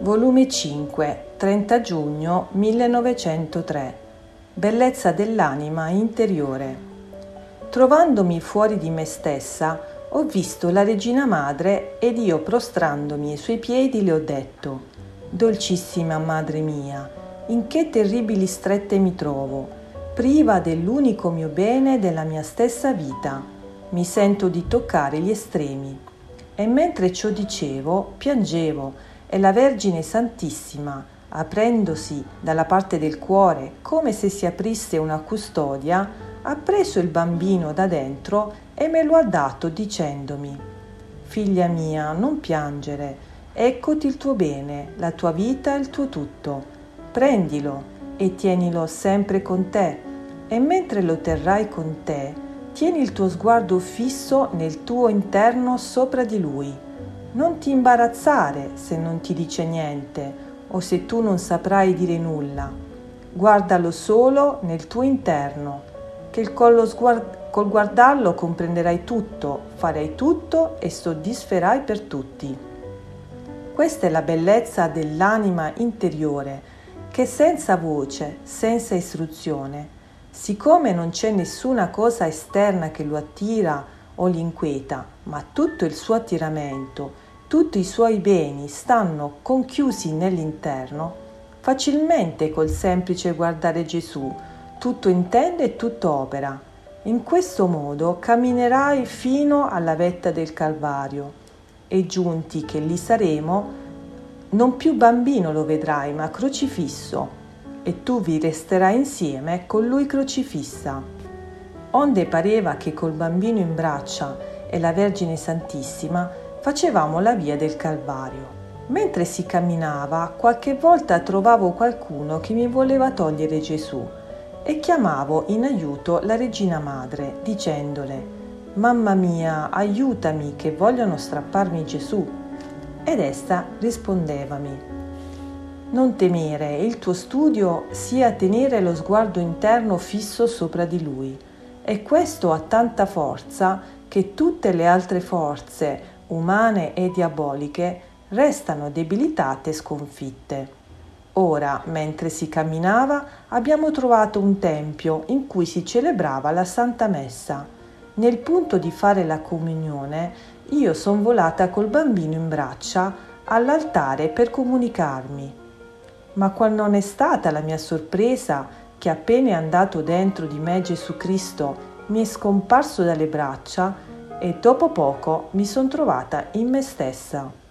Volume 5, 30 giugno 1903. Bellezza dell'anima interiore. Trovandomi fuori di me stessa, ho visto la Regina Madre ed io prostrandomi ai suoi piedi le ho detto, Dolcissima Madre mia, in che terribili strette mi trovo, priva dell'unico mio bene della mia stessa vita. Mi sento di toccare gli estremi. E mentre ciò dicevo, piangevo e la Vergine Santissima, aprendosi dalla parte del cuore come se si aprisse una custodia, ha preso il bambino da dentro e me lo ha dato dicendomi Figlia mia, non piangere, eccoti il tuo bene, la tua vita e il tuo tutto. Prendilo e tienilo sempre con te e mentre lo terrai con te, tieni il tuo sguardo fisso nel tuo interno sopra di lui non ti imbarazzare se non ti dice niente o se tu non saprai dire nulla. Guardalo solo nel tuo interno, che sguard- col guardarlo comprenderai tutto, farai tutto e soddisferai per tutti. Questa è la bellezza dell'anima interiore, che senza voce, senza istruzione, siccome non c'è nessuna cosa esterna che lo attira o li inquieta, ma tutto il suo attiramento, tutti i suoi beni stanno conchiusi nell'interno, facilmente col semplice guardare Gesù, tutto intende e tutto opera. In questo modo camminerai fino alla vetta del Calvario e giunti che lì saremo, non più bambino lo vedrai, ma crocifisso, e tu vi resterai insieme con lui crocifissa onde pareva che col bambino in braccia e la Vergine Santissima facevamo la via del Calvario. Mentre si camminava, qualche volta trovavo qualcuno che mi voleva togliere Gesù e chiamavo in aiuto la Regina Madre, dicendole Mamma mia, aiutami che vogliono strapparmi Gesù. Ed essa rispondevami non temere, il tuo studio sia tenere lo sguardo interno fisso sopra di lui e questo ha tanta forza che tutte le altre forze, umane e diaboliche, restano debilitate e sconfitte. Ora, mentre si camminava, abbiamo trovato un tempio in cui si celebrava la Santa Messa. Nel punto di fare la comunione, io son volata col bambino in braccia all'altare per comunicarmi. Ma qual non è stata la mia sorpresa che appena è andato dentro di me Gesù Cristo mi è scomparso dalle braccia e dopo poco mi sono trovata in me stessa.